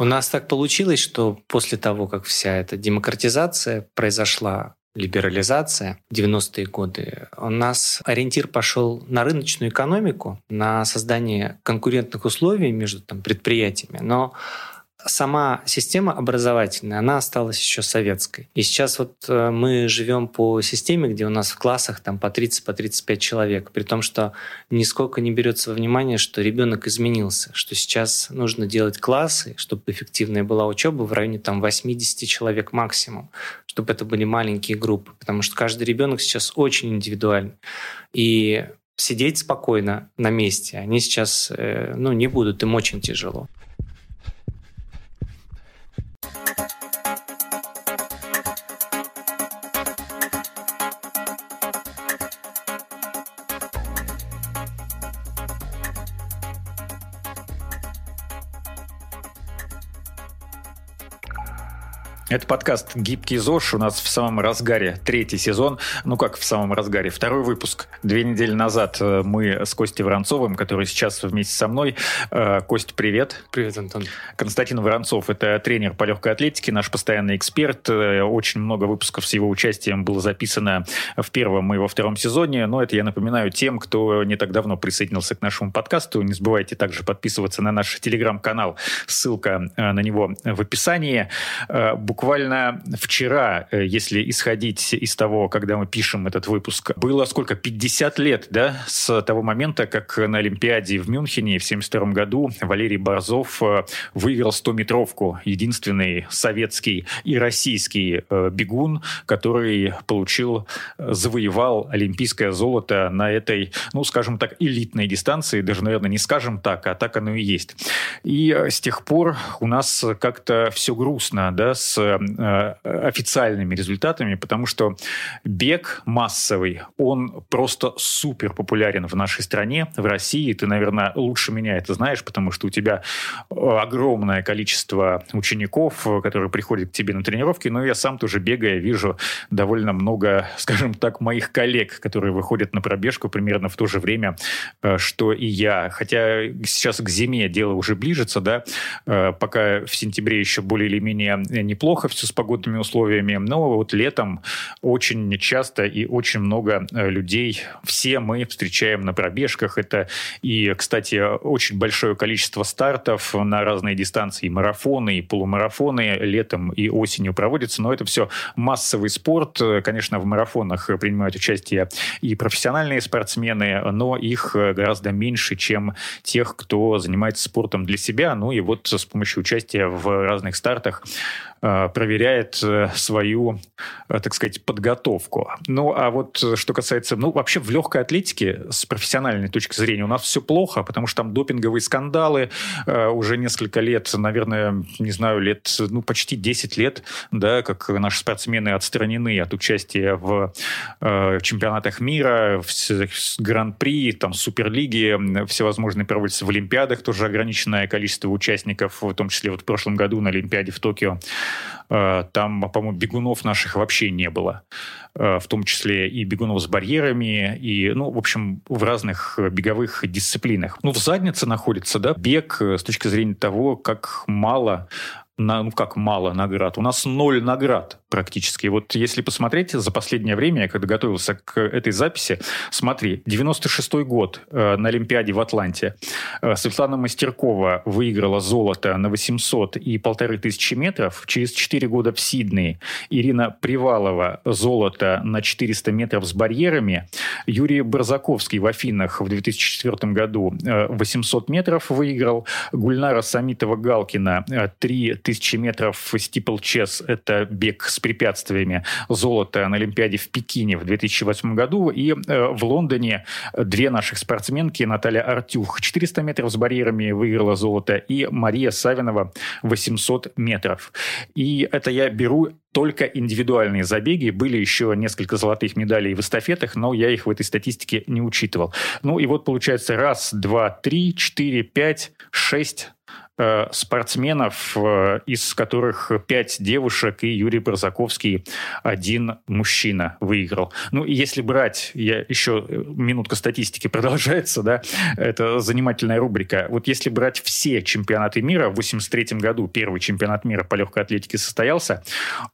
У нас так получилось, что после того, как вся эта демократизация произошла, либерализация 90-е годы, у нас ориентир пошел на рыночную экономику, на создание конкурентных условий между там, предприятиями, но сама система образовательная, она осталась еще советской. И сейчас вот э, мы живем по системе, где у нас в классах там по 30, по 35 человек, при том, что нисколько не берется во внимание, что ребенок изменился, что сейчас нужно делать классы, чтобы эффективная была учеба в районе там 80 человек максимум, чтобы это были маленькие группы, потому что каждый ребенок сейчас очень индивидуальный. И сидеть спокойно на месте они сейчас э, ну, не будут, им очень тяжело. Это подкаст «Гибкий ЗОЖ». У нас в самом разгаре третий сезон. Ну как в самом разгаре? Второй выпуск. Две недели назад э, мы с Костей Воронцовым, который сейчас вместе со мной. Э, Кость, привет. Привет, Антон. Константин Воронцов – это тренер по легкой атлетике, наш постоянный эксперт. Э, очень много выпусков с его участием было записано в первом и во втором сезоне. Но это я напоминаю тем, кто не так давно присоединился к нашему подкасту. Не забывайте также подписываться на наш телеграм-канал. Ссылка на него в описании буквально вчера, э, если исходить из того, когда мы пишем этот выпуск, было сколько, 50 лет, да, с того момента, как на Олимпиаде в Мюнхене в 1972 году Валерий Борзов э, выиграл 100-метровку. Единственный советский и российский э, бегун, который получил, завоевал олимпийское золото на этой, ну, скажем так, элитной дистанции. Даже, наверное, не скажем так, а так оно и есть. И с тех пор у нас как-то все грустно, да, с официальными результатами, потому что бег массовый, он просто супер популярен в нашей стране, в России. Ты, наверное, лучше меня это знаешь, потому что у тебя огромное количество учеников, которые приходят к тебе на тренировки, но я сам тоже бегая вижу довольно много, скажем так, моих коллег, которые выходят на пробежку примерно в то же время, э, что и я. Хотя сейчас к зиме дело уже ближется, да, э, пока в сентябре еще более или менее неплохо, плохо все с погодными условиями, но вот летом очень часто и очень много э, людей, все мы встречаем на пробежках. Это и, кстати, очень большое количество стартов на разные дистанции, марафоны, и полумарафоны летом и осенью проводятся, но это все массовый спорт. Конечно, в марафонах принимают участие и профессиональные спортсмены, но их гораздо меньше, чем тех, кто занимается спортом для себя. Ну и вот с помощью участия в разных стартах Э, проверяет э, свою, э, так сказать, подготовку. Ну, а вот что касается, ну, вообще в легкой атлетике с профессиональной точки зрения у нас все плохо, потому что там допинговые скандалы уже несколько лет, наверное, не знаю, лет, ну, почти 10 лет, да, как наши спортсмены отстранены от участия в чемпионатах мира, в гран-при, там, суперлиги, всевозможные проводятся в Олимпиадах, тоже ограниченное количество участников, в том числе вот в прошлом году на Олимпиаде в Токио Э, там, по-моему, бегунов наших вообще не было. Э, в том числе и бегунов с барьерами, и, ну, в общем, в разных беговых дисциплинах. Ну, в заднице находится, да, бег э, с точки зрения того, как мало на, ну как мало наград. У нас ноль наград практически. Вот если посмотреть за последнее время, я когда готовился к этой записи, смотри, 96-й год э, на Олимпиаде в Атланте. Э, Светлана Мастеркова выиграла золото на 800 и полторы тысячи метров. Через 4 года в Сиднее Ирина Привалова золото на 400 метров с барьерами. Юрий Барзаковский в Афинах в 2004 году 800 э, метров выиграл. Гульнара Самитова-Галкина 3 тысячи метров стипл-чес – это бег с препятствиями. Золото на Олимпиаде в Пекине в 2008 году. И э, в Лондоне две наших спортсменки, Наталья Артюх 400 метров с барьерами выиграла золото, и Мария Савинова 800 метров. И это я беру только индивидуальные забеги. Были еще несколько золотых медалей в эстафетах, но я их в этой статистике не учитывал. Ну и вот получается раз, два, три, четыре, пять, шесть спортсменов, э, из которых пять девушек и Юрий Барзаковский один мужчина выиграл. Ну, если брать, я еще э, минутка статистики продолжается, да, это занимательная рубрика. Вот если брать все чемпионаты мира, в 83 году первый чемпионат мира по легкой атлетике состоялся,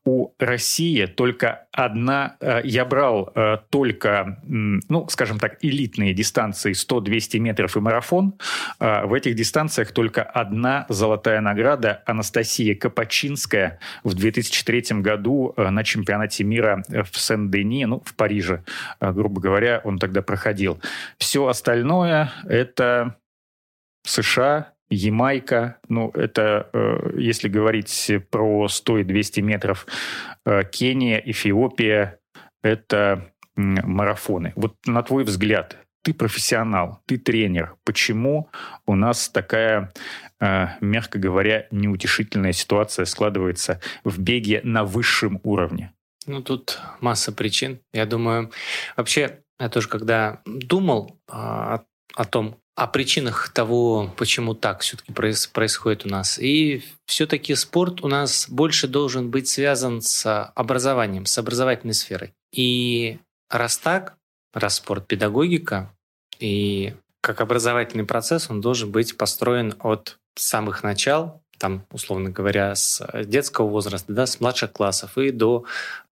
у России только одна, э, я брал э, только, ну, скажем так, элитные дистанции 100-200 метров и марафон. Э, в этих дистанциях только одна золотая награда Анастасия Капачинская в 2003 году на чемпионате мира в Сен-Дени, ну, в Париже, грубо говоря, он тогда проходил. Все остальное – это США, Ямайка, ну, это, э, если говорить про 100 и 200 метров, э, Кения, Эфиопия, это марафоны. Вот на твой взгляд, ты профессионал, ты тренер. Почему у нас такая, э, мягко говоря, неутешительная ситуация складывается в беге на высшем уровне? Ну, тут масса причин. Я думаю, вообще, я тоже когда думал а, о том, о причинах того, почему так все-таки происходит у нас. И все-таки спорт у нас больше должен быть связан с образованием, с образовательной сферой. И раз так, раз спорт педагогика, и как образовательный процесс, он должен быть построен от самых начал, там, условно говоря, с детского возраста, да, с младших классов и до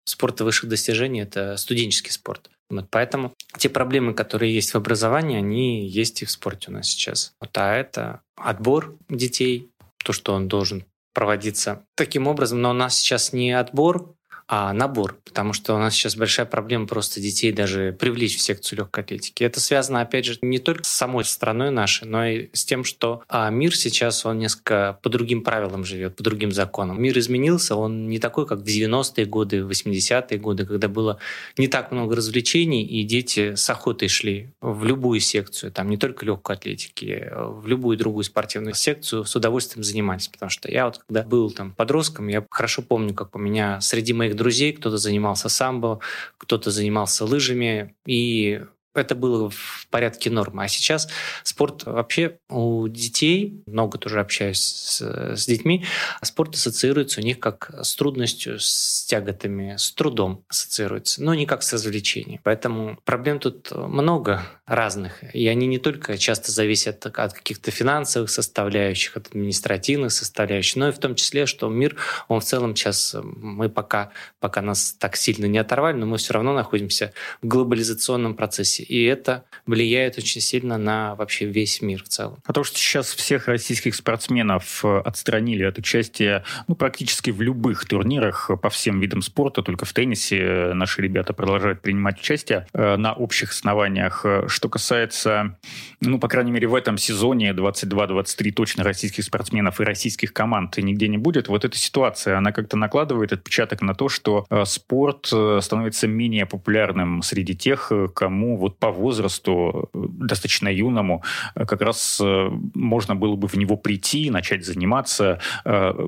спорта высших достижений, это студенческий спорт. Вот поэтому те проблемы, которые есть в образовании, они есть и в спорте у нас сейчас. Вот, а это отбор детей, то, что он должен проводиться таким образом. Но у нас сейчас не отбор, а набор, потому что у нас сейчас большая проблема просто детей даже привлечь в секцию легкой атлетики. Это связано, опять же, не только с самой страной нашей, но и с тем, что а, мир сейчас, он несколько по другим правилам живет, по другим законам. Мир изменился, он не такой, как в 90-е годы, 80-е годы, когда было не так много развлечений, и дети с охотой шли в любую секцию, там не только легкой атлетики, в любую другую спортивную секцию с удовольствием занимались, потому что я вот когда был там подростком, я хорошо помню, как у меня среди моих друзей, кто-то занимался самбо, кто-то занимался лыжами, и это было в порядке нормы. А сейчас спорт вообще у детей, много тоже общаюсь с, с детьми, спорт ассоциируется у них как с трудностью, с тяготами, с трудом ассоциируется, но не как с развлечением. Поэтому проблем тут много разных, и они не только часто зависят от каких-то финансовых составляющих, от административных составляющих, но и в том числе, что мир, он в целом сейчас, мы пока, пока нас так сильно не оторвали, но мы все равно находимся в глобализационном процессе процессе. И это влияет очень сильно на вообще весь мир в целом. А то, что сейчас всех российских спортсменов э, отстранили от участия ну, практически в любых турнирах по всем видам спорта, только в теннисе э, наши ребята продолжают принимать участие э, на общих основаниях. Что касается, ну, по крайней мере, в этом сезоне 22-23 точно российских спортсменов и российских команд нигде не будет, вот эта ситуация, она как-то накладывает отпечаток на то, что спорт становится менее популярным среди тех, кому вот вот по возрасту, э, достаточно юному, э, как раз э, можно было бы в него прийти, начать заниматься,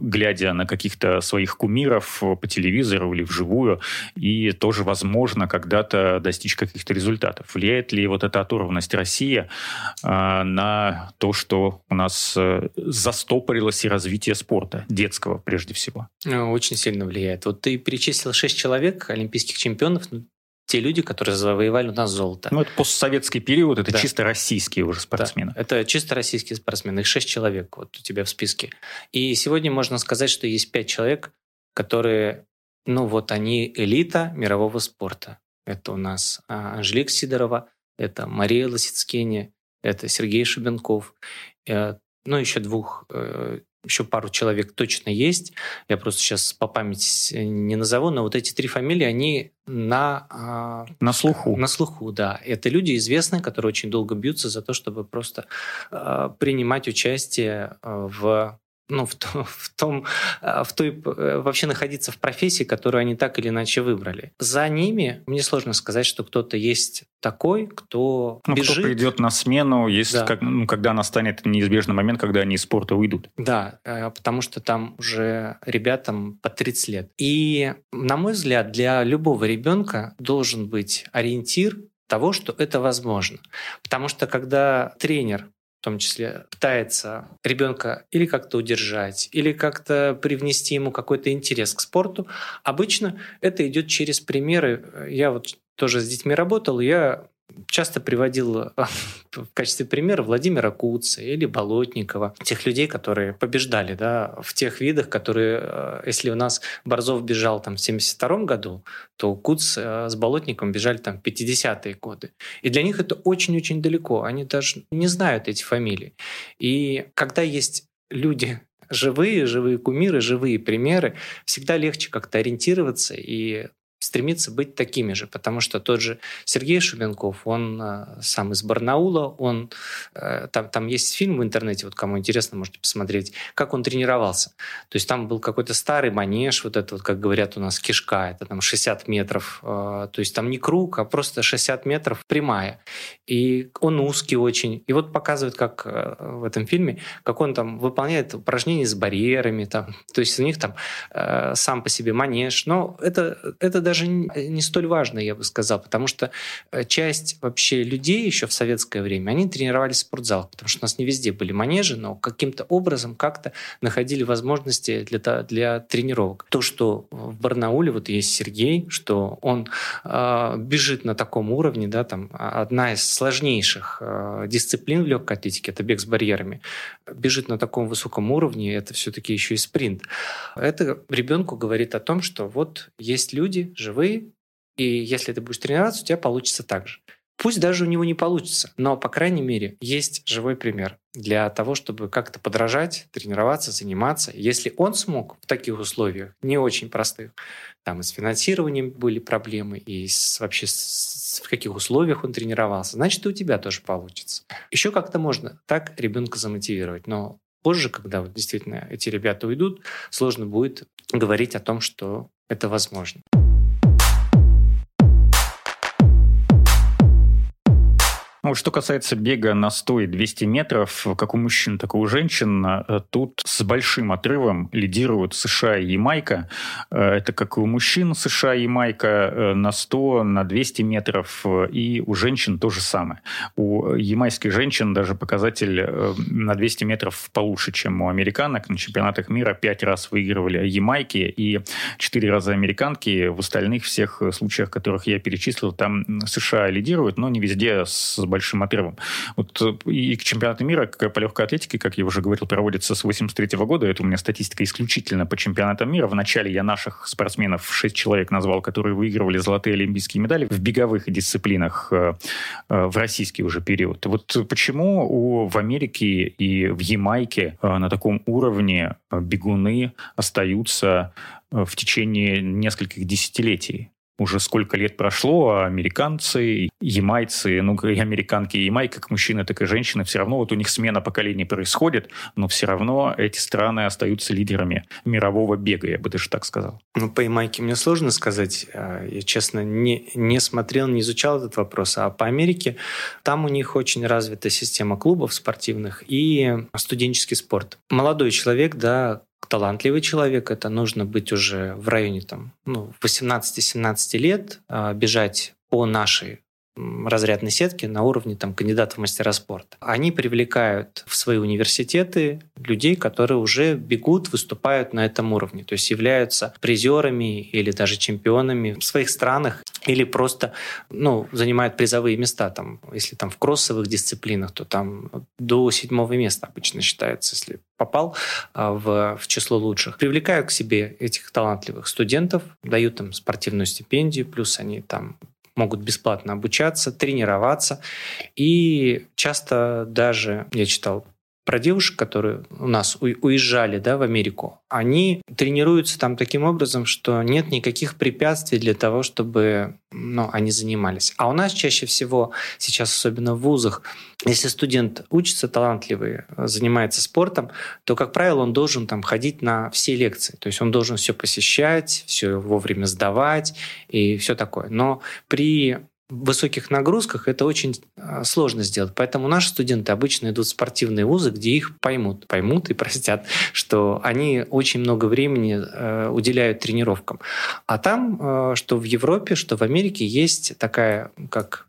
глядя на каких-то своих кумиров по телевизору или вживую, и тоже, возможно, когда-то достичь каких-то результатов. Влияет ли вот эта оторванность России на то, что у нас застопорилось и развитие спорта, детского прежде всего? Очень сильно влияет. Вот ты перечислил шесть человек, олимпийских чемпионов, те люди, которые завоевали у нас золото. Ну, это постсоветский период, это да. чисто российские уже спортсмены. Да, это чисто российские спортсмены. Их шесть человек вот у тебя в списке. И сегодня можно сказать, что есть пять человек, которые, ну вот они элита мирового спорта. Это у нас а, Анжелика Сидорова, это Мария Лосицкене, это Сергей Шубенков, э, ну, еще двух э, еще пару человек точно есть. Я просто сейчас по памяти не назову, но вот эти три фамилии, они на... А, на слуху. На слуху, да. Это люди известные, которые очень долго бьются за то, чтобы просто а, принимать участие а, в ну, в, том, в, том, а, в той, э, вообще находиться в профессии, которую они так или иначе выбрали. За ними мне сложно сказать, что кто-то есть такой, кто ну, бежит. Кто придет на смену, если, да. как, ну, когда настанет неизбежный момент, когда они из спорта уйдут. Да, э, потому что там уже ребятам по 30 лет. И, на мой взгляд, для любого ребенка должен быть ориентир того, что это возможно. Потому что когда тренер в том числе пытается ребенка или как-то удержать, или как-то привнести ему какой-то интерес к спорту, обычно это идет через примеры. Я вот тоже с детьми работал, я часто приводил в качестве примера Владимира Куца или Болотникова, тех людей, которые побеждали да, в тех видах, которые, э, если у нас Борзов бежал там, в 1972 году, то Куц э, с Болотником бежали там, в 50-е годы. И для них это очень-очень далеко. Они даже не знают эти фамилии. И когда есть люди, живые, живые кумиры, живые примеры, всегда легче как-то ориентироваться и стремиться быть такими же, потому что тот же Сергей Шубенков, он э, сам из Барнаула, он, э, там, там есть фильм в интернете, вот кому интересно, можете посмотреть, как он тренировался. То есть там был какой-то старый манеж, вот это вот, как говорят у нас, кишка, это там 60 метров, э, то есть там не круг, а просто 60 метров прямая. И он узкий очень. И вот показывают, как в этом фильме, как он там выполняет упражнения с барьерами, там, то есть у них там сам по себе манеж, но это, это даже даже не столь важно, я бы сказал, потому что э, часть вообще людей еще в советское время, они тренировались в спортзалах, потому что у нас не везде были манежи, но каким-то образом как-то находили возможности для, для тренировок. То, что в Барнауле вот есть Сергей, что он э, бежит на таком уровне, да, там одна из сложнейших э, дисциплин в легкой атлетике, это бег с барьерами, бежит на таком высоком уровне, это все-таки еще и спринт. Это ребенку говорит о том, что вот есть люди, живые, и если ты будешь тренироваться, у тебя получится так же. Пусть даже у него не получится, но, по крайней мере, есть живой пример для того, чтобы как-то подражать, тренироваться, заниматься. Если он смог в таких условиях, не очень простых, там и с финансированием были проблемы, и с, вообще с, в каких условиях он тренировался, значит, и у тебя тоже получится. Еще как-то можно так ребенка замотивировать, но позже, когда вот действительно эти ребята уйдут, сложно будет говорить о том, что это возможно. Ну, что касается бега на 100 и 200 метров, как у мужчин, так и у женщин, э, тут с большим отрывом лидируют США и Ямайка. Э, это как и у мужчин США и Ямайка э, на 100, на 200 метров, и у женщин то же самое. У ямайских женщин даже показатель на 200 метров получше, чем у американок. На чемпионатах мира 5 раз выигрывали ямайки и 4 раза американки. В остальных всех случаях, которых я перечислил, там США лидируют, но не везде с большим отрывом. Вот э, и к чемпионату мира по легкой атлетике, как я уже говорил, проводится с 83 года. Это у меня статистика исключительно по чемпионатам мира. Вначале я наших спортсменов 6 человек назвал, которые выигрывали золотые олимпийские медали в беговых дисциплинах э, э, в российский уже период. Вот почему у, в Америке и в Ямайке на таком уровне бегуны остаются в течение нескольких десятилетий? Уже сколько лет прошло, а американцы, ямайцы, ну, и американки, и ямайка, как мужчины, так и женщины, все равно вот у них смена поколений происходит, но все равно эти страны остаются лидерами мирового бега, я бы даже так сказал. Ну, по Ямайке мне сложно сказать. А, я, честно, не, не смотрел, не изучал этот вопрос. А по Америке там у них очень развита система клубов спортивных и студенческий спорт. Молодой человек, да, талантливый человек, это нужно быть уже в районе там, ну, 18-17 лет, а, бежать по нашей разрядной сетки на уровне там, кандидатов в мастера спорта. Они привлекают в свои университеты людей, которые уже бегут, выступают на этом уровне, то есть являются призерами или даже чемпионами в своих странах или просто ну, занимают призовые места. Там, если там в кроссовых дисциплинах, то там до седьмого места обычно считается, если попал а, в, в число лучших. Привлекают к себе этих талантливых студентов, дают им спортивную стипендию, плюс они там могут бесплатно обучаться, тренироваться. И часто даже, я читал про девушек, которые у нас уезжали да, в Америку, они тренируются там таким образом, что нет никаких препятствий для того, чтобы ну, они занимались. А у нас чаще всего, сейчас особенно в вузах, если студент учится талантливый, занимается спортом, то, как правило, он должен там ходить на все лекции. То есть он должен все посещать, все вовремя сдавать и все такое. Но при высоких нагрузках это очень а, сложно сделать. Поэтому наши студенты обычно идут в спортивные вузы, где их поймут, поймут и простят, что они очень много времени э, уделяют тренировкам. А там, э, что в Европе, что в Америке, есть такая, как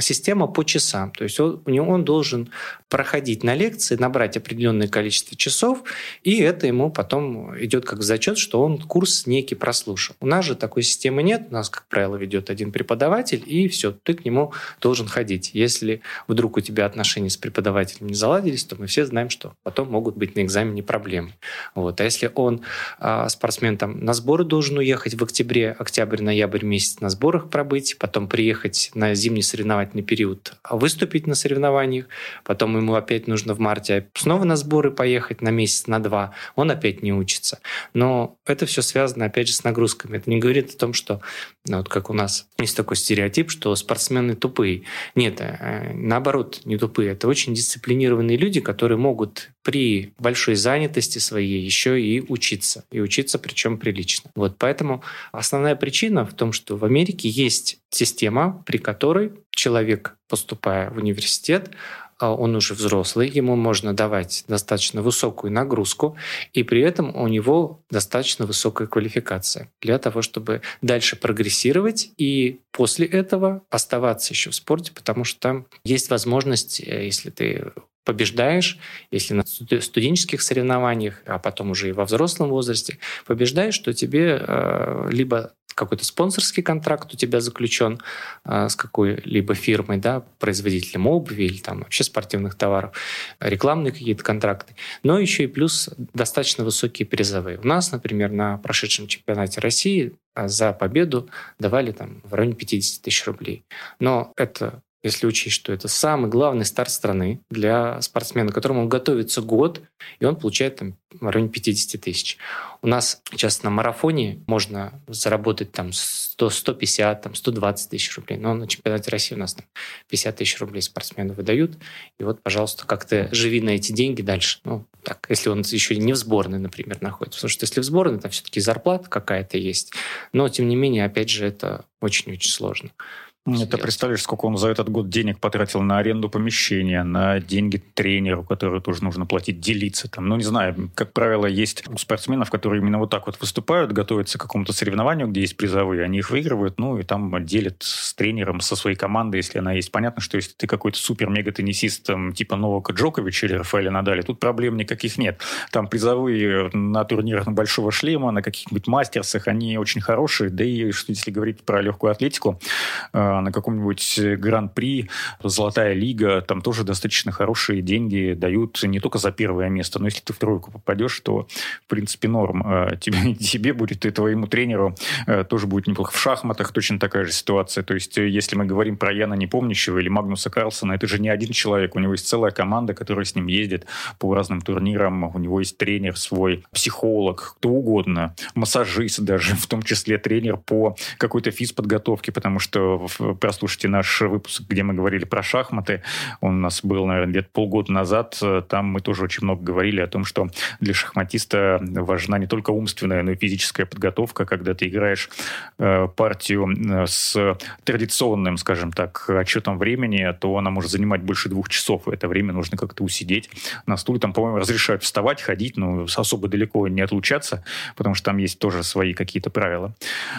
система по часам. То есть он, он должен проходить на лекции, набрать определенное количество часов, и это ему потом идет как зачет, что он курс некий прослушал. У нас же такой системы нет. У нас, как правило, ведет один преподаватель, и все, ты к нему должен ходить. Если вдруг у тебя отношения с преподавателем не заладились, то мы все знаем, что потом могут быть на экзамене проблемы. Вот. А если он, а, спортсмен, там, на сборы должен уехать в октябре, октябрь, ноябрь месяц на сборах пробыть, потом приехать на зимний соревновательный период, выступить на соревнованиях, потом ему опять нужно в марте снова на сборы поехать на месяц, на два, он опять не учится. Но это все связано, опять же, с нагрузками. Это не говорит о том, что, ну, вот как у нас есть такой стереотип, что спортсмены тупые. Нет, э, наоборот, не тупые. Это очень дисциплинированные люди, которые могут при большой занятости своей еще и учиться. И учиться причем прилично. Вот поэтому основная причина в том, что в Америке есть система, при которой человек, поступая в университет, а он уже взрослый, ему можно давать достаточно высокую нагрузку, и при этом у него достаточно высокая квалификация для того, чтобы дальше прогрессировать и после этого оставаться еще в спорте, потому что там есть возможность, э, если ты побеждаешь, если на студенческих соревнованиях, а потом уже и во взрослом возрасте, побеждаешь, то тебе э, либо какой-то спонсорский контракт у тебя заключен э, с какой-либо фирмой, да, производителем обуви или там вообще спортивных товаров, рекламные какие-то контракты, но еще и плюс достаточно высокие призовые. У нас, например, на прошедшем чемпионате России а, за победу давали там в районе 50 тысяч рублей. Но это если учесть, что это самый главный старт страны для спортсмена, которому он готовится год, и он получает там в районе 50 тысяч. У нас сейчас на марафоне можно заработать там 100, 150, там 120 тысяч рублей, но на чемпионате России у нас там 50 тысяч рублей спортсмены выдают, и вот, пожалуйста, как-то живи на эти деньги дальше. Ну, так, если он еще не в сборной, например, находится. Потому что если в сборной, там все-таки зарплата какая-то есть, но, тем не менее, опять же, это очень-очень сложно. Ты представляешь, сколько он за этот год денег потратил на аренду помещения, на деньги тренеру, который тоже нужно платить, делиться там. Ну, не знаю, как правило, есть у спортсменов, которые именно вот так вот выступают, готовятся к какому-то соревнованию, где есть призовые, они их выигрывают, ну, и там делят с тренером, со своей командой, если она есть. Понятно, что если ты какой-то супер-мега-теннисист, там, типа Новака Джоковича или Рафаэля Надали, тут проблем никаких нет. Там призовые на турнирах на Большого Шлема, на каких-нибудь мастерсах, они очень хорошие, да и, что если говорить про легкую атлетику, э, на каком-нибудь гран-при, Золотая лига, там тоже достаточно хорошие деньги дают не только за первое место, но если ты в тройку попадешь, то, в принципе, норм. А тебе, тебе будет и твоему тренеру э, тоже будет неплохо. В шахматах точно такая же ситуация. То есть, э, если мы говорим про Яна Непомнящего или Магнуса Карлсона, это же не один человек. У него есть целая команда, которая с ним ездит по разным турнирам. У него есть тренер свой, психолог, кто угодно, массажист даже, в том числе тренер по какой-то физподготовке, потому что прослушайте наш выпуск, где мы говорили про шахматы. Он у нас был, наверное, где-то полгода назад. Там мы тоже очень много говорили о том, что для шахматиста важна не только умственная, но и физическая подготовка, когда ты играешь э, партию э, с традиционным, скажем так, отчетом времени, то она может занимать больше двух часов, это время нужно как-то усидеть на стуле. Там, по-моему, разрешают вставать, ходить, но особо далеко не отлучаться, потому что там есть тоже свои какие-то правила.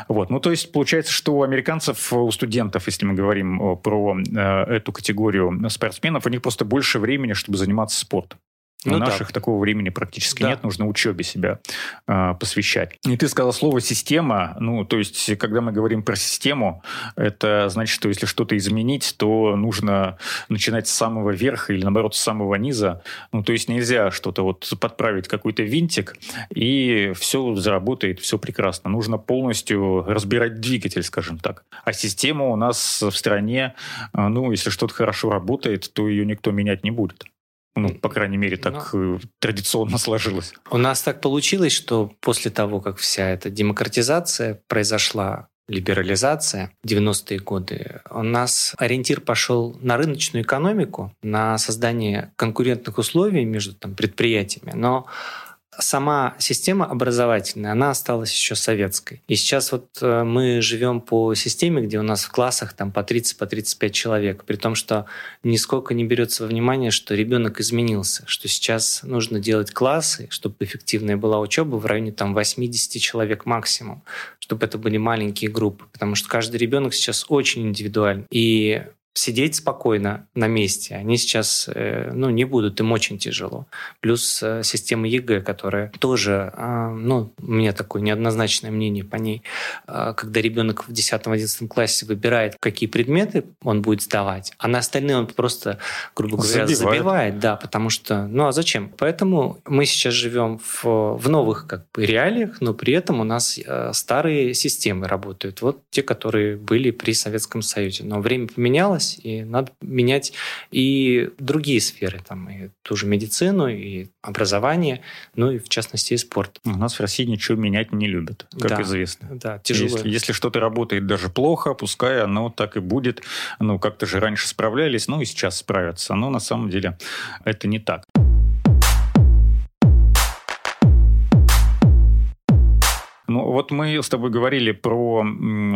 Вот. Ну, то есть, получается, что у американцев, у студентов если мы говорим про э, эту категорию спортсменов, у них просто больше времени, чтобы заниматься спортом. У ну, наших да. такого времени практически да. нет, нужно учебе себя э, посвящать. И ты сказал слово система. Ну, то есть, когда мы говорим про систему, это значит, что если что-то изменить, то нужно начинать с самого верха или наоборот с самого низа. Ну, то есть нельзя что-то вот подправить какой-то винтик и все заработает, все прекрасно. Нужно полностью разбирать двигатель, скажем так. А система у нас в стране, э, ну, если что-то хорошо работает, то ее никто менять не будет. Ну, по крайней мере, так Но... Э, традиционно сложилось. У нас так получилось, что после того, как вся эта демократизация произошла, либерализация 90-е годы, у нас ориентир пошел на рыночную экономику, на создание конкурентных условий между там, предприятиями. Но сама система образовательная, она осталась еще советской. И сейчас вот э, мы живем по системе, где у нас в классах там по 30, по 35 человек, при том, что нисколько не берется во внимание, что ребенок изменился, что сейчас нужно делать классы, чтобы эффективная была учеба в районе там 80 человек максимум, чтобы это были маленькие группы, потому что каждый ребенок сейчас очень индивидуальный. И сидеть спокойно на месте. Они сейчас э, ну, не будут, им очень тяжело. Плюс э, система ЕГЭ, которая тоже, а, ну, у меня такое неоднозначное мнение по ней, а, когда ребенок в 10-11 классе выбирает, какие предметы он будет сдавать, а на остальные он просто, грубо говоря, забивает, забивает да, потому что, ну а зачем? Поэтому мы сейчас живем в, в новых как бы реалиях, но при этом у нас э, старые системы работают. Вот те, которые были при Советском Союзе. Но время поменялось, менялось, и надо менять и другие сферы, там, и ту же медицину, и образование, ну и в частности и спорт. У нас в России ничего менять не любят, как да, известно. Да, тяжело. Если, если что-то работает даже плохо, пускай оно так и будет. Ну, как-то же раньше справлялись, ну и сейчас справятся. Но на самом деле это не так. Ну, вот мы с тобой говорили про,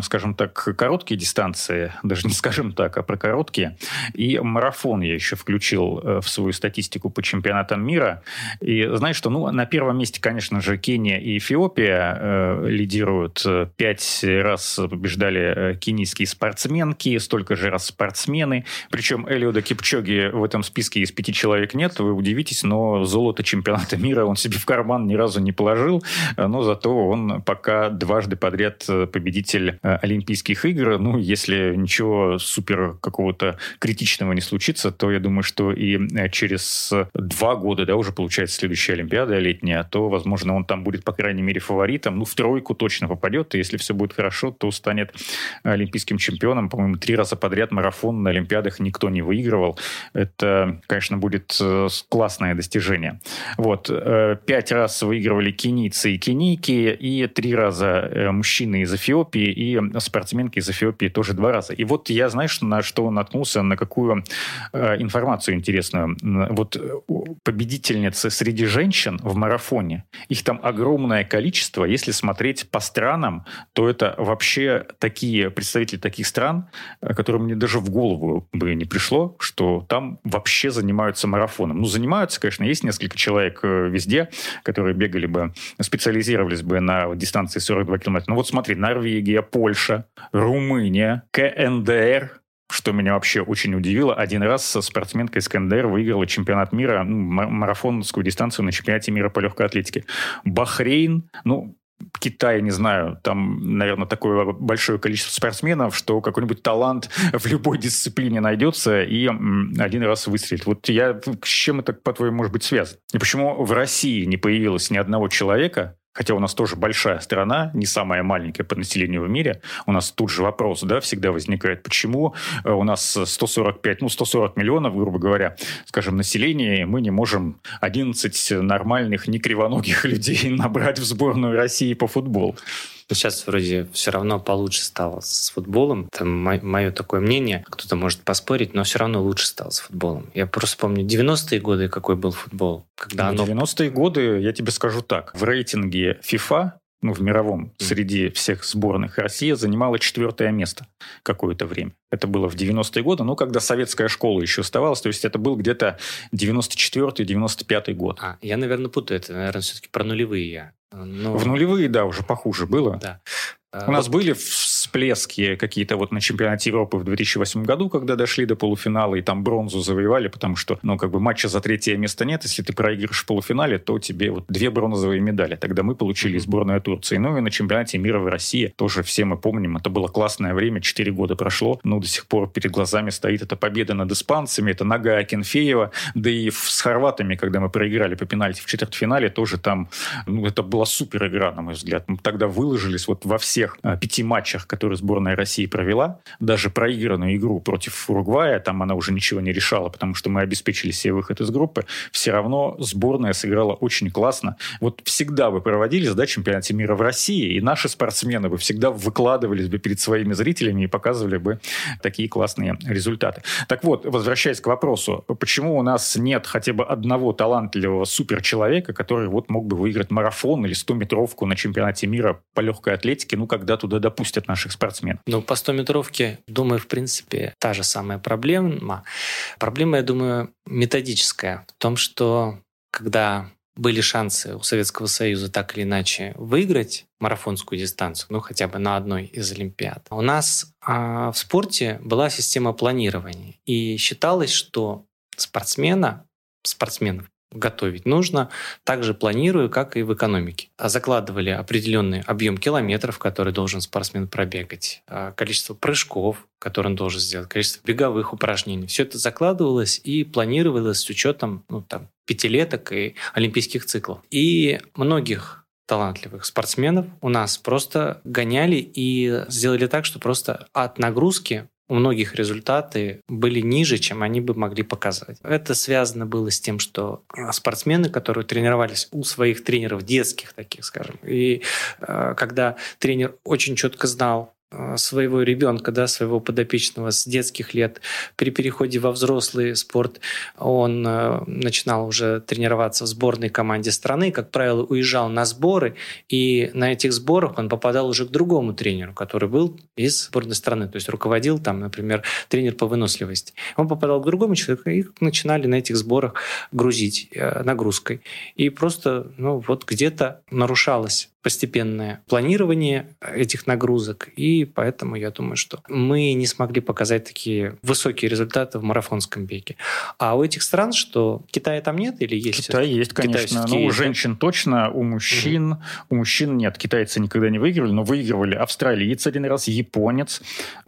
скажем так, короткие дистанции, даже не скажем так, а про короткие. И марафон я еще включил э, в свою статистику по чемпионатам мира. И знаешь что, ну, на первом месте, конечно же, Кения и Эфиопия э, лидируют. Пять раз побеждали э, кенийские спортсменки, столько же раз спортсмены. Причем Элиода Кипчоги в этом списке из пяти человек нет. Вы удивитесь, но золото чемпионата мира он себе в карман ни разу не положил. Но зато он пока дважды подряд э, победитель э, Олимпийских игр. Ну, если ничего супер какого-то критичного не случится, то я думаю, что и э, через два года, да, уже получается следующая Олимпиада летняя, то, возможно, он там будет, по крайней мере, фаворитом. Ну, в тройку точно попадет, и если все будет хорошо, то станет олимпийским чемпионом. По-моему, три раза подряд марафон на Олимпиадах никто не выигрывал. Это, конечно, будет классное достижение. Вот. Пять раз выигрывали кенийцы и кенийки, и три раза э, мужчины из Эфиопии и спортсменки из Эфиопии тоже два раза. И вот я, знаешь, на что наткнулся, на какую э, информацию интересную. Вот э, победительницы среди женщин в марафоне, их там огромное количество. Если смотреть по странам, то это вообще такие представители таких стран, которым мне даже в голову бы не пришло, что там вообще занимаются марафоном. Ну, занимаются, конечно, есть несколько человек везде, которые бегали бы, специализировались бы на дистанции 42 километра. Ну вот смотри, Норвегия, Польша, Румыния, КНДР, что меня вообще очень удивило. Один раз спортсменка из КНДР выиграла чемпионат мира, ну, марафонскую дистанцию на чемпионате мира по легкой атлетике. Бахрейн, ну, Китай, не знаю, там, наверное, такое большое количество спортсменов, что какой-нибудь талант в любой дисциплине найдется и один раз выстрелит. Вот я с чем это, по-твоему, может быть связано? И почему в России не появилось ни одного человека, хотя у нас тоже большая страна, не самая маленькая по населению в мире, у нас тут же вопрос, да, всегда возникает, почему э, у нас 145, ну, 140 миллионов, грубо говоря, скажем, населения, и мы не можем 11 нормальных, не кривоногих людей набрать в сборную России по футболу. Сейчас вроде все равно получше стало с футболом. Это мое такое мнение. Кто-то может поспорить, но все равно лучше стало с футболом. Я просто помню 90-е годы, какой был футбол. Когда ну, оно... 90-е годы, я тебе скажу так. В рейтинге FIFA ну, в мировом, среди всех сборных Россия занимала четвертое место какое-то время. Это было в 90-е годы, ну, когда советская школа еще оставалась, то есть это был где-то 94-95 год. А, я, наверное, путаю, это, наверное, все-таки про нулевые я. Но... В нулевые, да, уже похуже было. Да. У нас были всплески какие-то вот на чемпионате Европы в 2008 году, когда дошли до полуфинала и там бронзу завоевали, потому что, ну, как бы матча за третье место нет. Если ты проигрываешь в полуфинале, то тебе вот две бронзовые медали. Тогда мы получили сборную Турции. Ну и на чемпионате мира в России тоже все мы помним. Это было классное время, четыре года прошло. Но до сих пор перед глазами стоит эта победа над испанцами, это нога Акинфеева. Да и с хорватами, когда мы проиграли по пенальти в четвертьфинале, тоже там, ну, это была супер игра, на мой взгляд. Мы тогда выложились вот во все всех а, пяти матчах, которые сборная России провела, даже проигранную игру против Уругвая, там она уже ничего не решала, потому что мы обеспечили себе выход из группы, все равно сборная сыграла очень классно. Вот всегда вы проводились, да, чемпионате мира в России, и наши спортсмены бы всегда выкладывались бы перед своими зрителями и показывали бы такие классные результаты. Так вот, возвращаясь к вопросу, почему у нас нет хотя бы одного талантливого суперчеловека, который вот мог бы выиграть марафон или 100-метровку на чемпионате мира по легкой атлетике, ну, когда туда допустят наших спортсменов. Ну, по 100-метровке, думаю, в принципе, та же самая проблема. Проблема, я думаю, методическая. В том, что когда были шансы у Советского Союза так или иначе выиграть марафонскую дистанцию, ну хотя бы на одной из Олимпиад. У нас а, в спорте была система планирования, и считалось, что спортсмена, спортсменов готовить нужно, также планирую, как и в экономике. А закладывали определенный объем километров, который должен спортсмен пробегать, а количество прыжков, которые он должен сделать, количество беговых упражнений. Все это закладывалось и планировалось с учетом ну, там, пятилеток и олимпийских циклов. И многих талантливых спортсменов у нас просто гоняли и сделали так, что просто от нагрузки у многих результаты были ниже, чем они бы могли показать. Это связано было с тем, что спортсмены, которые тренировались у своих тренеров детских таких, скажем, и э, когда тренер очень четко знал, своего ребенка, да, своего подопечного с детских лет. При переходе во взрослый спорт он э, начинал уже тренироваться в сборной команде страны, как правило, уезжал на сборы, и на этих сборах он попадал уже к другому тренеру, который был из сборной страны, то есть руководил там, например, тренер по выносливости. Он попадал к другому человеку, и начинали на этих сборах грузить э, нагрузкой. И просто, ну, вот где-то нарушалось постепенное планирование этих нагрузок, и поэтому я думаю, что мы не смогли показать такие высокие результаты в марафонском беге. А у этих стран, что Китая там нет или есть? Китай есть, конечно. Ну, у женщин точно, у мужчин, угу. у мужчин нет. Китайцы никогда не выигрывали, но выигрывали австралиец один раз, японец,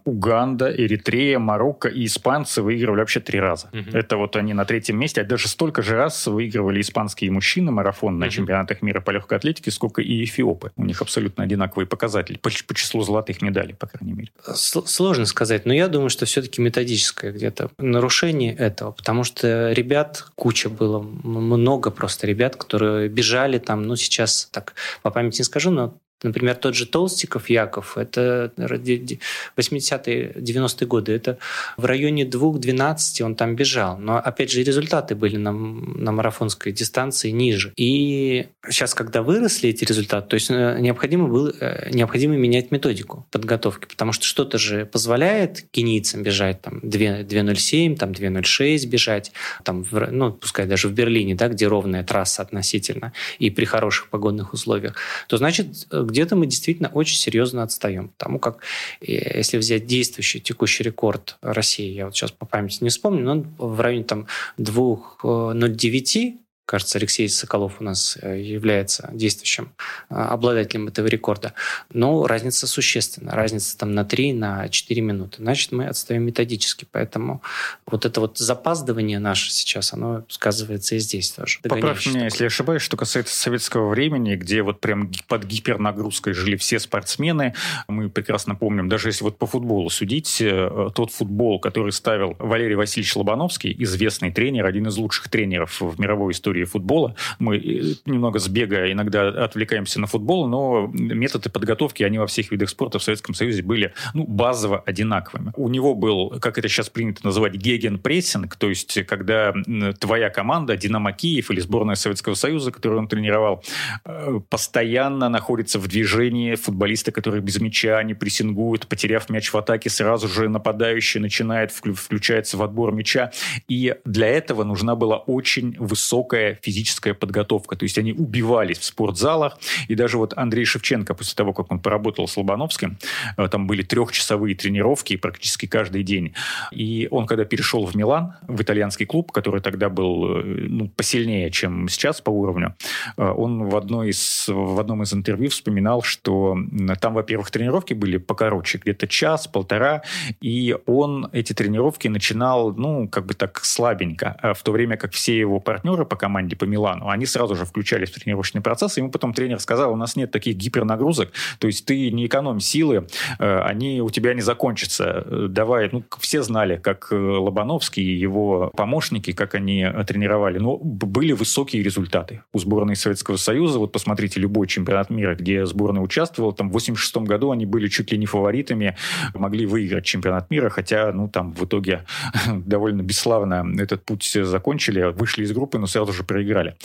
Уганда, Эритрея, Марокко и испанцы выигрывали вообще три раза. Угу. Это вот они на третьем месте, а даже столько же раз выигрывали испанские мужчины марафон угу. на чемпионатах мира по легкой атлетике, сколько и эфиопы. У них абсолютно одинаковые показатели по, по числу золотых медалей, по крайней мере. Сложно сказать, но я думаю, что все-таки методическое где-то нарушение этого, потому что ребят куча было, много просто ребят, которые бежали там, ну сейчас так по памяти не скажу, но Например, тот же Толстиков Яков, это 80-е, 90-е годы, это в районе 2-12 он там бежал. Но, опять же, результаты были на, на марафонской дистанции ниже. И сейчас, когда выросли эти результаты, то есть э, необходимо, было, э, необходимо менять методику подготовки, потому что что-то же позволяет кенийцам бежать там 2.07, там 2.06 бежать, там, в, ну, пускай даже в Берлине, да, где ровная трасса относительно, и при хороших погодных условиях, то значит, э, где-то мы действительно очень серьезно отстаем. Потому как, э, если взять действующий текущий рекорд России, я вот сейчас по памяти не вспомню, но в районе там 2.09 Кажется, Алексей Соколов у нас э, является действующим э, обладателем этого рекорда. Но разница существенна. Разница там на 3, на 4 минуты. Значит, мы отстаем методически. Поэтому вот это вот запаздывание наше сейчас, оно сказывается и здесь тоже. Поправь меня, если ошибаюсь, что касается советского времени, где вот прям под гипернагрузкой жили все спортсмены. Мы прекрасно помним, даже если вот по футболу судить, э, тот футбол, который ставил Валерий Васильевич Лобановский, известный тренер, один из лучших тренеров в мировой истории истории футбола. Мы э, немного сбегая иногда отвлекаемся на футбол, но методы подготовки, они во всех видах спорта в Советском Союзе были ну, базово одинаковыми. У него был, как это сейчас принято называть, геген-прессинг, то есть когда твоя команда, Динамо Киев или сборная Советского Союза, которую он тренировал, э, постоянно находится в движении. Футболисты, которые без мяча, они прессингуют, потеряв мяч в атаке, сразу же нападающий начинает, включается в отбор мяча. И для этого нужна была очень высокая такая физическая подготовка. То есть они убивались в спортзалах. И даже вот Андрей Шевченко, после того, как он поработал с Лобановским, э, там были трехчасовые тренировки практически каждый день. И он, когда перешел в Милан, в итальянский клуб, который тогда был э, ну, посильнее, чем сейчас по уровню, э, он в, одной из, в одном из интервью вспоминал, что там, во-первых, тренировки были покороче, где-то час, полтора, и он эти тренировки начинал, ну, как бы так слабенько, в то время как все его партнеры по команде команде по Милану, они сразу же включались в тренировочный процесс. Ему потом тренер сказал, у нас нет таких гипернагрузок, то есть ты не экономь силы, э, они у тебя не закончатся. Э, давай, ну, все знали, как э, Лобановский и его помощники, как они тренировали. Но были высокие результаты у сборной Советского Союза. Вот посмотрите любой чемпионат мира, где сборная участвовала. Там в 86 году они были чуть ли не фаворитами, могли выиграть чемпионат мира, хотя, ну, там в итоге довольно бесславно этот путь закончили, вышли из группы, но сразу же проиграли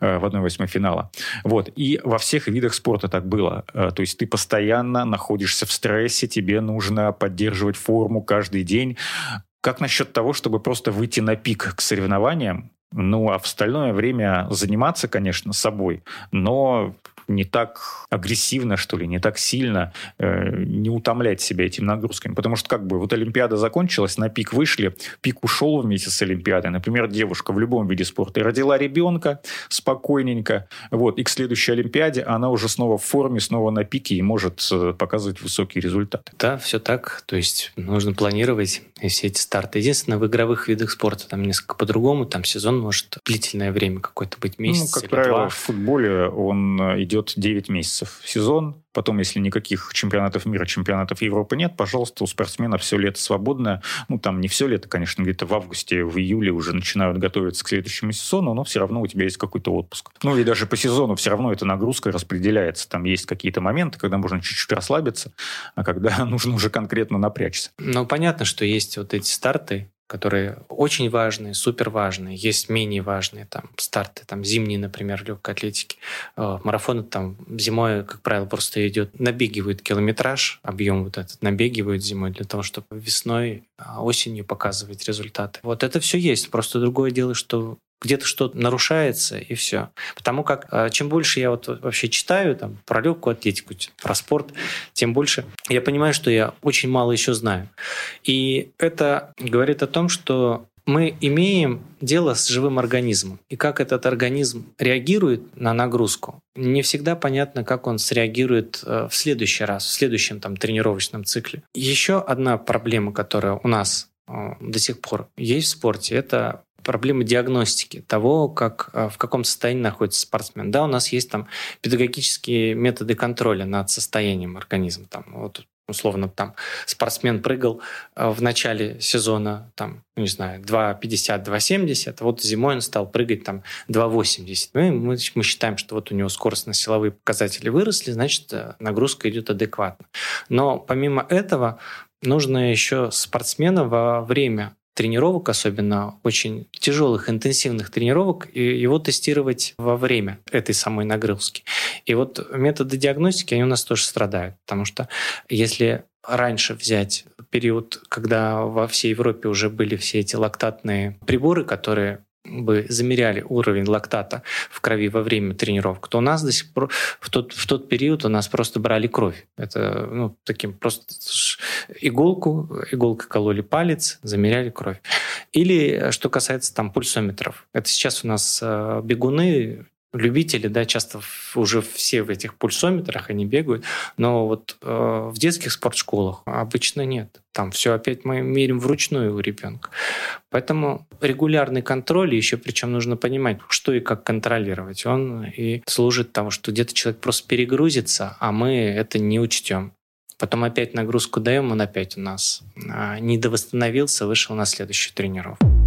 э, в 1-8 финала. Вот. И во всех видах спорта так было. Э, то есть ты постоянно находишься в стрессе, тебе нужно поддерживать форму каждый день. Как насчет того, чтобы просто выйти на пик к соревнованиям Ну, а в остальное время заниматься, конечно, собой, но не так агрессивно, что ли, не так сильно э, не утомлять себя этими нагрузками. Потому что как бы вот Олимпиада закончилась, на пик вышли, пик ушел вместе с Олимпиадой. Например, девушка в любом виде спорта родила ребенка спокойненько, вот, и к следующей Олимпиаде она уже снова в форме, снова на пике и может э, показывать высокие результаты. Да, все так. То есть нужно планировать все эти старты. Единственное, в игровых видах спорта там несколько по-другому. Там сезон может длительное время какой-то быть, месяц Ну, как правило, два. в футболе он э, идет идет 9 месяцев сезон. Потом, если никаких чемпионатов мира, чемпионатов Европы нет, пожалуйста, у спортсмена все лето свободное. Ну, там не все лето, конечно, где-то в августе, в июле уже начинают готовиться к следующему сезону, но все равно у тебя есть какой-то отпуск. Ну, и даже по сезону все равно эта нагрузка распределяется. Там есть какие-то моменты, когда можно чуть-чуть расслабиться, а когда нужно уже конкретно напрячься. Ну, понятно, что есть вот эти старты, которые очень важные, супер важные, есть менее важные там старты, там зимние, например, легкой атлетики. Э, марафоны там зимой, как правило, просто идет, набегивают километраж, объем вот этот набегивают зимой для того, чтобы весной, а, осенью показывать результаты. Вот это все есть. Просто другое дело, что где-то что-то нарушается, и все. Потому как а, чем больше я вот вообще читаю там, про легкую атлетику, про спорт, тем больше я понимаю, что я очень мало еще знаю. И это говорит о том, что мы имеем дело с живым организмом. И как этот организм реагирует на нагрузку, не всегда понятно, как он среагирует э, в следующий раз, в следующем там, тренировочном цикле. Еще одна проблема, которая у нас э, до сих пор есть в спорте, это проблемы диагностики того, как, э, в каком состоянии находится спортсмен. Да, у нас есть там педагогические методы контроля над состоянием организма. Там, вот, условно, там спортсмен прыгал э, в начале сезона, там, не знаю, 2,50, 2,70, а вот зимой он стал прыгать там 2,80. Ну, мы, мы считаем, что вот у него скоростно-силовые показатели выросли, значит, э, нагрузка идет адекватно. Но помимо этого, нужно еще спортсмена во время тренировок, особенно очень тяжелых, интенсивных тренировок, и его тестировать во время этой самой нагрузки. И вот методы диагностики, они у нас тоже страдают, потому что если раньше взять период, когда во всей Европе уже были все эти лактатные приборы, которые бы замеряли уровень лактата в крови во время тренировок, то у нас до сих пор в тот, в тот период у нас просто брали кровь. Это ну, таким просто иголку, иголкой кололи палец, замеряли кровь. Или что касается там пульсометров. Это сейчас у нас э, бегуны любители, да, часто уже все в этих пульсометрах они бегают, но вот э, в детских спортшколах обычно нет. Там все опять мы мерим вручную у ребенка. Поэтому регулярный контроль, еще причем нужно понимать, что и как контролировать. Он и служит тому, что где-то человек просто перегрузится, а мы это не учтем. Потом опять нагрузку даем, он опять у нас а, не довосстановился, вышел на следующую тренировку.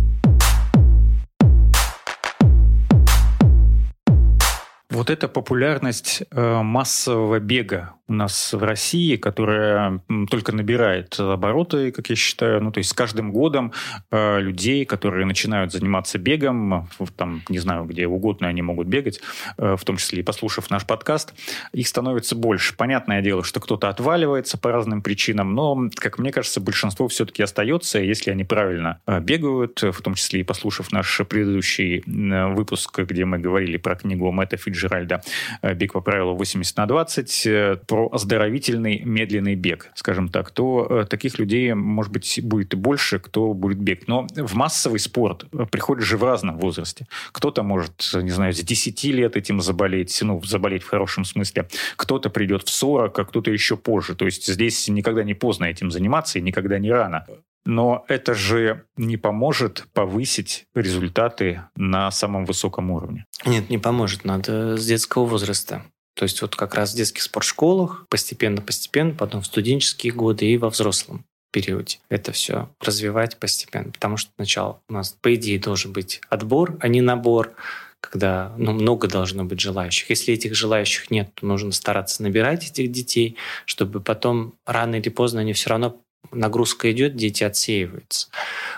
Вот эта популярность э, массового бега у нас в России, которая только набирает обороты, как я считаю. Ну, то есть с каждым годом э, людей, которые начинают заниматься бегом, там, не знаю, где угодно они могут бегать, э, в том числе и послушав наш подкаст, их становится больше. Понятное дело, что кто-то отваливается по разным причинам, но, как мне кажется, большинство все-таки остается, если они правильно э, бегают, в том числе и послушав наш предыдущий э, выпуск, где мы говорили про книгу Мэтта Фиджеральда э, «Бег по правилу 80 на 20», э, про оздоровительный медленный бег, скажем так, то э, таких людей, может быть, будет и больше, кто будет бегать. Но в массовый спорт э, приходит же в разном возрасте. Кто-то может, не знаю, с 10 лет этим заболеть, ну, заболеть в хорошем смысле. Кто-то придет в 40, а кто-то еще позже. То есть здесь никогда не поздно этим заниматься и никогда не рано. Но это же не поможет повысить результаты на самом высоком уровне. Нет, не поможет. Надо с детского возраста. То есть вот как раз в детских спортшколах постепенно-постепенно, потом в студенческие годы и во взрослом периоде это все развивать постепенно. Потому что сначала у нас, по идее, должен быть отбор, а не набор, когда ну, много должно быть желающих. Если этих желающих нет, то нужно стараться набирать этих детей, чтобы потом рано или поздно они все равно нагрузка идет, дети отсеиваются.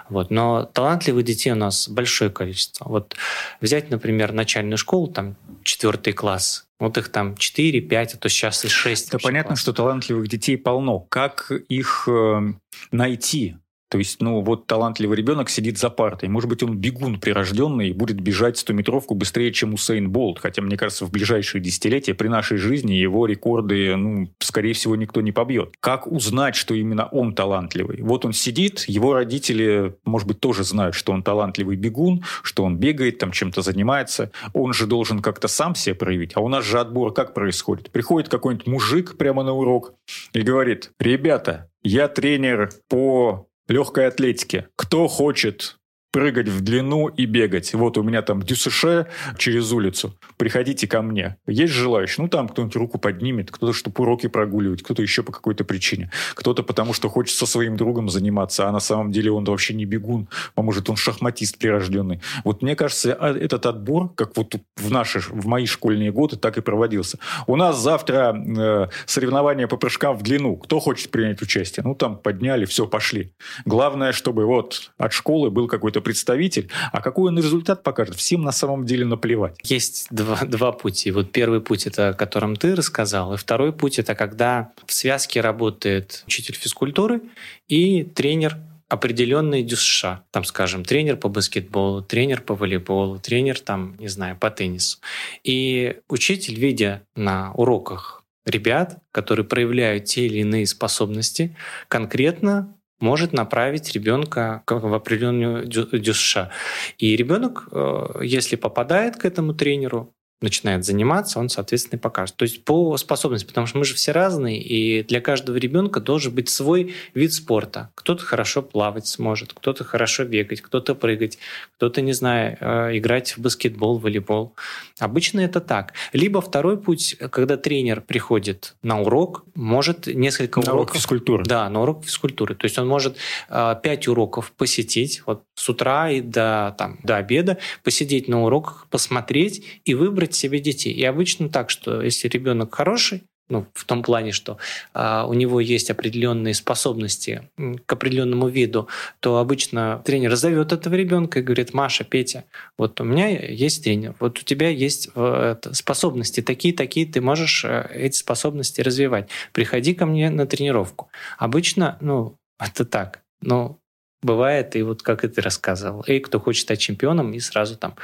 Вот. Но талантливых детей у нас большое количество. Вот взять, например, начальную школу, там четвертый класс, вот их там 4, 5, а то сейчас и 6. Да понятно, класс. что талантливых детей полно. Как их э, найти? То есть, ну, вот талантливый ребенок сидит за партой. Может быть, он бегун прирожденный и будет бежать 100-метровку быстрее, чем Усейн Болт. Хотя, мне кажется, в ближайшие десятилетия при нашей жизни его рекорды, ну, скорее всего, никто не побьет. Как узнать, что именно он талантливый? Вот он сидит, его родители, может быть, тоже знают, что он талантливый бегун, что он бегает, там чем-то занимается. Он же должен как-то сам себя проявить. А у нас же отбор как происходит? Приходит какой-нибудь мужик прямо на урок и говорит, ребята, я тренер по легкой атлетике. Кто хочет прыгать в длину и бегать. Вот у меня там дюсеше через улицу. Приходите ко мне. Есть желающие? Ну, там кто-нибудь руку поднимет, кто-то, чтобы уроки прогуливать, кто-то еще по какой-то причине. Кто-то потому, что хочет со своим другом заниматься, а на самом деле он вообще не бегун, а может, он шахматист прирожденный. Вот мне кажется, а, этот отбор, как вот в, наши, в мои школьные годы, так и проводился. У нас завтра э, соревнования по прыжкам в длину. Кто хочет принять участие? Ну, там подняли, все, пошли. Главное, чтобы вот от школы был какой-то представитель, а какой он результат покажет, всем на самом деле наплевать. Есть два, два пути. Вот первый путь, это о котором ты рассказал, и второй путь, это когда в связке работает учитель физкультуры и тренер определенные дюша. Там, скажем, тренер по баскетболу, тренер по волейболу, тренер там, не знаю, по теннису. И учитель, видя на уроках ребят, которые проявляют те или иные способности, конкретно может направить ребенка в определенную дюша. И ребенок, э, если попадает к этому тренеру, начинает заниматься, он, соответственно, и покажет. То есть по способности, потому что мы же все разные, и для каждого ребенка должен быть свой вид спорта. Кто-то хорошо плавать сможет, кто-то хорошо бегать, кто-то прыгать, кто-то, не знаю, э, играть в баскетбол, волейбол. Обычно это так. Либо второй путь, когда тренер приходит на урок, может несколько на уроков... урок физкультуры. Да, на урок физкультуры. То есть он может э, пять уроков посетить, вот с утра и до, там, до обеда, посидеть на уроках, посмотреть и выбрать выбрать себе детей. И обычно так, что если ребенок хороший, ну, в том плане, что а, у него есть определенные способности к определенному виду, то обычно тренер зовет этого ребенка и говорит, Маша, Петя, вот у меня есть тренер, вот у тебя есть э, способности такие-такие, ты можешь э, эти способности развивать. Приходи ко мне на тренировку. Обычно, ну, это так. Но бывает, и вот как ты рассказывал, и кто хочет стать чемпионом, и сразу там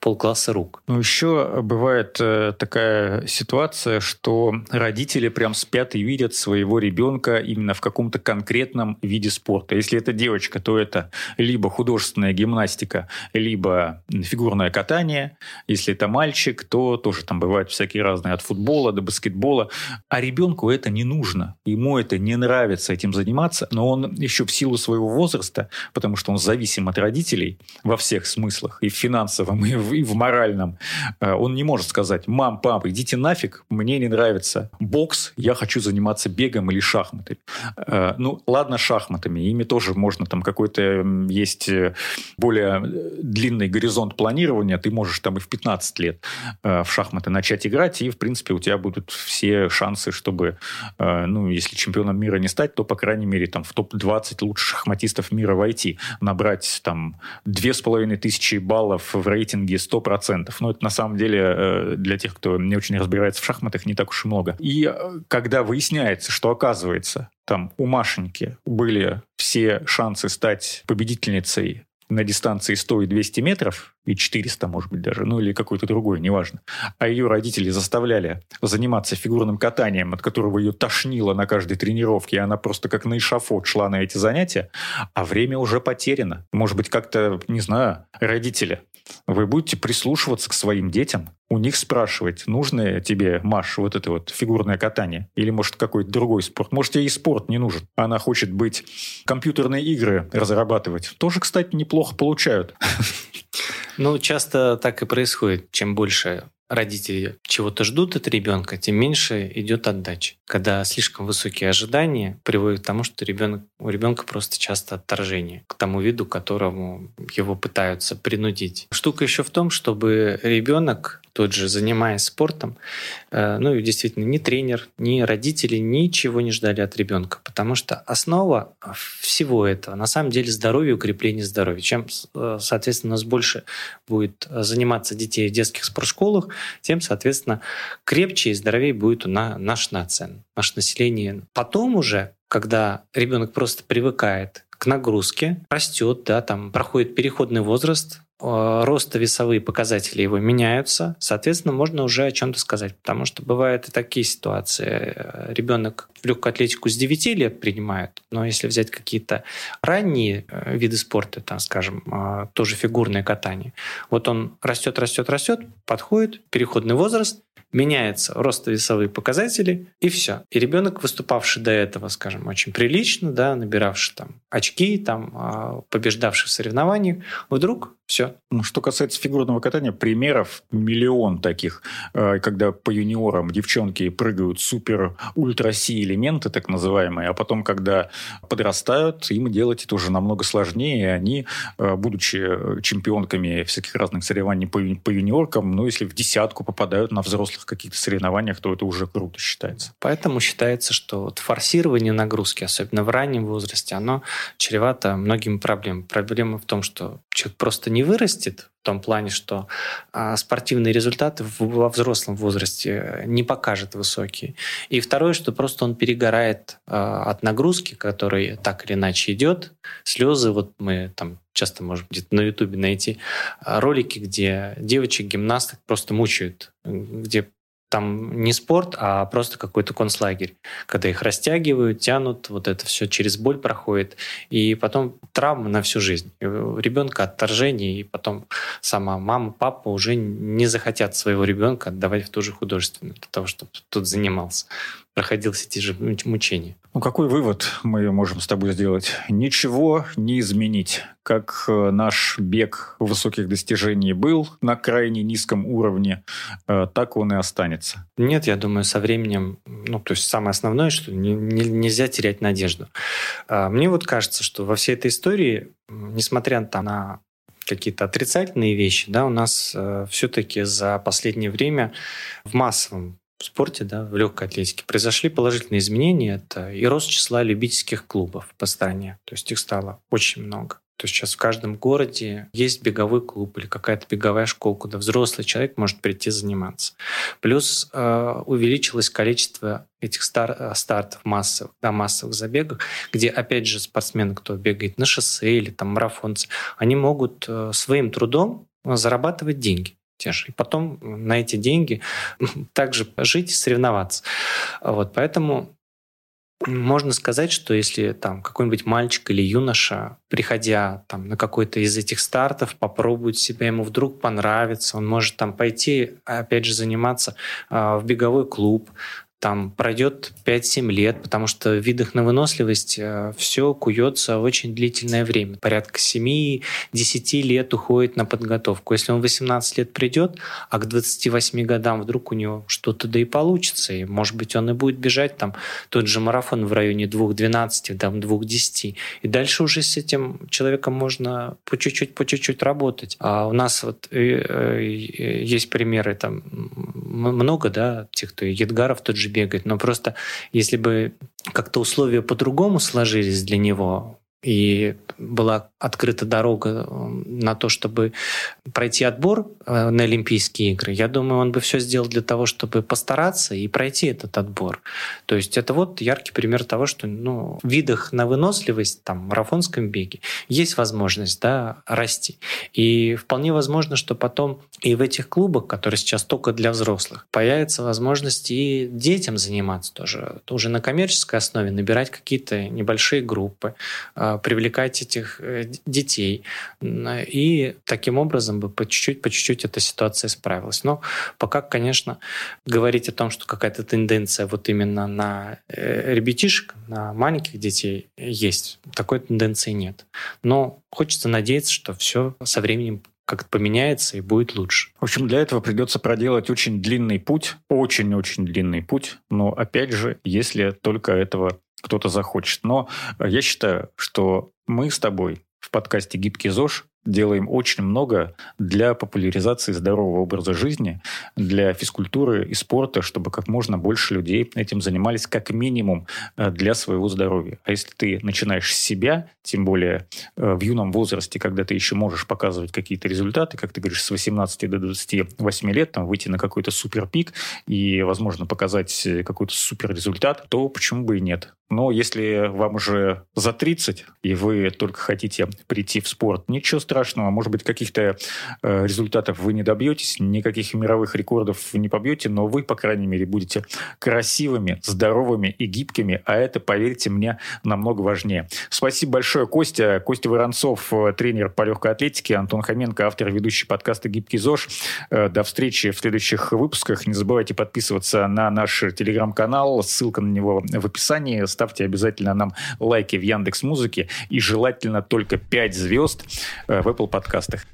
полкласса рук. Ну, еще бывает э, такая ситуация, что родители прям спят и видят своего ребенка именно в каком-то конкретном виде спорта. Если это девочка, то это либо художественная гимнастика, либо фигурное катание. Если это мальчик, то тоже там бывают всякие разные, от футбола до баскетбола. А ребенку это не нужно. Ему это не нравится этим заниматься, но он еще в силу своего возраста потому что он зависим от родителей во всех смыслах, и в финансовом, и в, и в моральном. Э, он не может сказать, мам, пап, идите нафиг, мне не нравится бокс, я хочу заниматься бегом или шахматами. Э, ну, ладно, шахматами, ими тоже можно, там какой-то есть э, более длинный горизонт планирования, ты можешь там и в 15 лет в шахматы начать играть, и, в принципе, у тебя будут все шансы, чтобы, ну, если чемпионом мира не стать, то, по крайней мере, там в топ-20 лучших шахматистов мира войти, набрать там две с половиной тысячи баллов в рейтинге 100%. Но это на самом деле э, для тех, кто не очень разбирается в шахматах, не так уж и много. И э, когда выясняется, что оказывается, там у Машеньки были все шансы стать победительницей на дистанции 100 и 200 метров, и 400, может быть, даже, ну или какой-то другой, неважно. А ее родители заставляли заниматься фигурным катанием, от которого ее тошнило на каждой тренировке, и она просто как на эшафот шла на эти занятия, а время уже потеряно. Может быть, как-то, не знаю, родители, вы будете прислушиваться к своим детям, у них спрашивать, нужно тебе, Маш, вот это вот фигурное катание, или, может, какой-то другой спорт. Может, ей и спорт не нужен. Она хочет быть компьютерные игры разрабатывать. Тоже, кстати, неплохо получают. Ну, часто так и происходит. Чем больше родители чего-то ждут от ребенка, тем меньше идет отдача. Когда слишком высокие ожидания приводят к тому, что ребенок, у ребенка просто часто отторжение к тому виду, которому его пытаются принудить. Штука еще в том, чтобы ребенок тот же, занимаясь спортом, э, ну и действительно ни тренер, ни родители ничего не ждали от ребенка, потому что основа всего этого на самом деле здоровье, укрепление здоровья. Чем, э, соответственно, у нас больше будет заниматься детей в детских спортшколах, тем, соответственно, крепче и здоровее будет наша нация, наше население. Потом уже когда ребенок просто привыкает к нагрузке, растет, да, там проходит переходный возраст, роста весовые показатели его меняются, соответственно, можно уже о чем-то сказать, потому что бывают и такие ситуации. Ребенок в легкую атлетику с 9 лет принимает, но если взять какие-то ранние э, виды спорта, там, скажем, э, тоже фигурное катание, вот он растет, растет, растет, подходит, переходный возраст, меняется ростово-весовые показатели, и все. И ребенок, выступавший до этого, скажем, очень прилично, да, набиравший там очки, там, побеждавший в соревнованиях, вдруг все. Ну, что касается фигурного катания, примеров миллион таких, э, когда по юниорам девчонки прыгают супер ультра си элементы, так называемые, а потом, когда подрастают, им делать это уже намного сложнее, и они, э, будучи чемпионками всяких разных соревнований по, по юниоркам, ну, если в десятку попадают на взрослых каких-то соревнованиях, то это уже круто считается. Поэтому считается, что вот форсирование нагрузки, особенно в раннем возрасте, оно чревато многими проблемами. Проблема в том, что человек просто не вырастет, в том плане, что а, спортивные результаты во взрослом возрасте не покажет высокие. И второе, что просто он перегорает а, от нагрузки, которая так или иначе идет. Слезы, вот мы там часто можем где-то на Ютубе найти а, ролики, где девочек-гимнасток просто мучают, где там не спорт, а просто какой-то концлагерь, когда их растягивают, тянут, вот это все через боль проходит, и потом травма на всю жизнь. Ребенка отторжение, и потом сама мама, папа уже не захотят своего ребенка отдавать в ту же художественную, для того, чтобы тут занимался проходил все те же мучения. Ну, какой вывод мы можем с тобой сделать? Ничего не изменить. Как э, наш бег высоких достижений был на крайне низком уровне, э, так он и останется. Нет, я думаю, со временем, ну, то есть самое основное, что не, не, нельзя терять надежду. А, мне вот кажется, что во всей этой истории, несмотря там, на какие-то отрицательные вещи, да, у нас э, все-таки за последнее время в массовом в спорте, да, в легкой атлетике произошли положительные изменения. Это и рост числа любительских клубов по стране. То есть их стало очень много. То есть сейчас в каждом городе есть беговой клуб или какая-то беговая школа, куда взрослый человек может прийти заниматься. Плюс э, увеличилось количество этих стар, э, стартов массовых, да, массовых забегов, где, опять же, спортсмены, кто бегает на шоссе или там марафонцы, они могут э, своим трудом зарабатывать деньги те же. И потом на эти деньги также жить и соревноваться. Вот, поэтому можно сказать, что если там какой-нибудь мальчик или юноша, приходя там на какой-то из этих стартов, попробует себя, ему вдруг понравится, он может там пойти, опять же, заниматься э, в беговой клуб, там пройдет 5-7 лет, потому что в видах на выносливость э, все куется очень длительное время. Порядка 7-10 лет уходит на подготовку. Если он 18 лет придет, а к 28 годам вдруг у него что-то да и получится, и может быть он и будет бежать там тот же марафон в районе 2.12, там 2.10. И дальше уже с этим человеком можно по чуть-чуть, по чуть-чуть работать. А у нас вот э, э, есть примеры там много, да, тех, кто Едгаров тот же же бегать, но просто если бы как-то условия по-другому сложились для него, и была открыта дорога э, на то, чтобы пройти отбор э, на Олимпийские игры, я думаю, он бы все сделал для того, чтобы постараться и пройти этот отбор. То есть это вот яркий пример того, что ну, в видах на выносливость, там, в марафонском беге, есть возможность да, расти. И вполне возможно, что потом и в этих клубах, которые сейчас только для взрослых, появится возможность и детям заниматься тоже. Уже на коммерческой основе набирать какие-то небольшие группы, э, привлекать этих э, детей. И таким образом бы по чуть-чуть, по чуть-чуть эта ситуация справилась. Но пока, конечно, говорить о том, что какая-то тенденция вот именно на э, ребятишек, на маленьких детей есть, такой тенденции нет. Но хочется надеяться, что все со временем как-то поменяется и будет лучше. В общем, для этого придется проделать очень длинный путь, очень-очень длинный путь, но опять же, если только этого кто-то захочет. Но я считаю, что мы с тобой в подкасте «Гибкий ЗОЖ» делаем очень много для популяризации здорового образа жизни, для физкультуры и спорта, чтобы как можно больше людей этим занимались как минимум э, для своего здоровья. А если ты начинаешь с себя, тем более э, в юном возрасте, когда ты еще можешь показывать какие-то результаты, как ты говоришь, с 18 до 28 лет, там, выйти на какой-то супер пик и, возможно, показать какой-то супер результат, то почему бы и нет? Но если вам уже за 30, и вы только хотите прийти в спорт, ничего страшного. Может быть, каких-то э, результатов вы не добьетесь, никаких мировых рекордов не побьете, но вы, по крайней мере, будете красивыми, здоровыми и гибкими, а это, поверьте мне, намного важнее. Спасибо большое, Костя. Костя Воронцов, э, тренер по легкой атлетике, Антон Хоменко, автор и ведущий подкаста «Гибкий ЗОЖ». Э, до встречи в следующих выпусках. Не забывайте подписываться на наш телеграм-канал, ссылка на него в описании ставьте обязательно нам лайки в Яндекс Музыке и желательно только 5 звезд э, в Apple подкастах.